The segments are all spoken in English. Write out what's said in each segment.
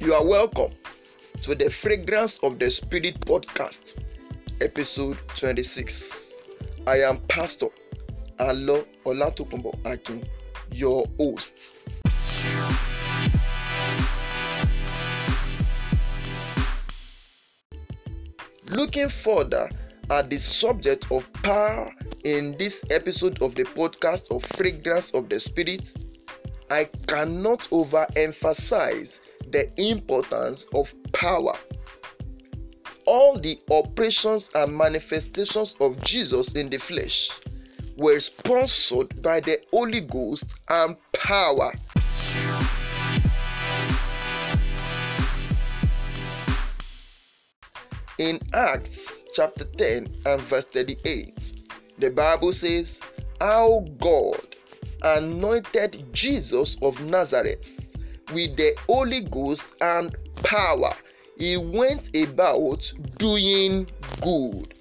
You are welcome to the Fragrance of the Spirit podcast, episode 26. I am Pastor Alo Olatokunboh Akin, your host. Looking further at the subject of power in this episode of the podcast of Fragrance of the Spirit, I cannot overemphasize the importance of power. All the operations and manifestations of Jesus in the flesh were sponsored by the Holy Ghost and power. In Acts chapter 10 and verse 38, the Bible says, How God anointed Jesus of Nazareth with the Holy Ghost and power. He went about doing good.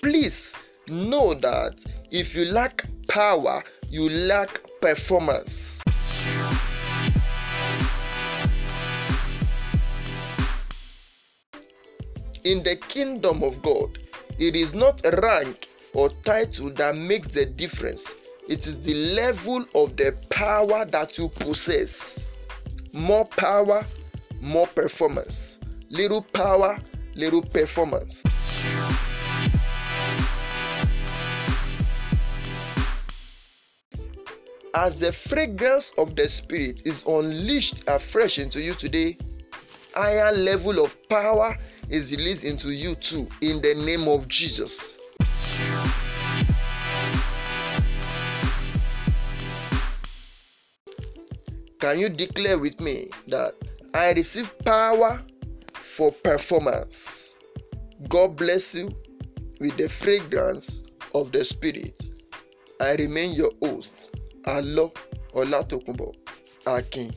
Please know that if you lack power, you lack performance. In the kingdom of God, it is not rank or title that makes the difference. It is the level of the power that you possess. More power, more performance. Little power, little performance. As the fragrance of the Spirit is unleashed afresh into you today, higher level of power is released into you too in the name of Jesus. Can you declare with me that I receive power for performance? God bless you with the fragrance of the Spirit. I remain your host, Alo Olatokunbo Akin.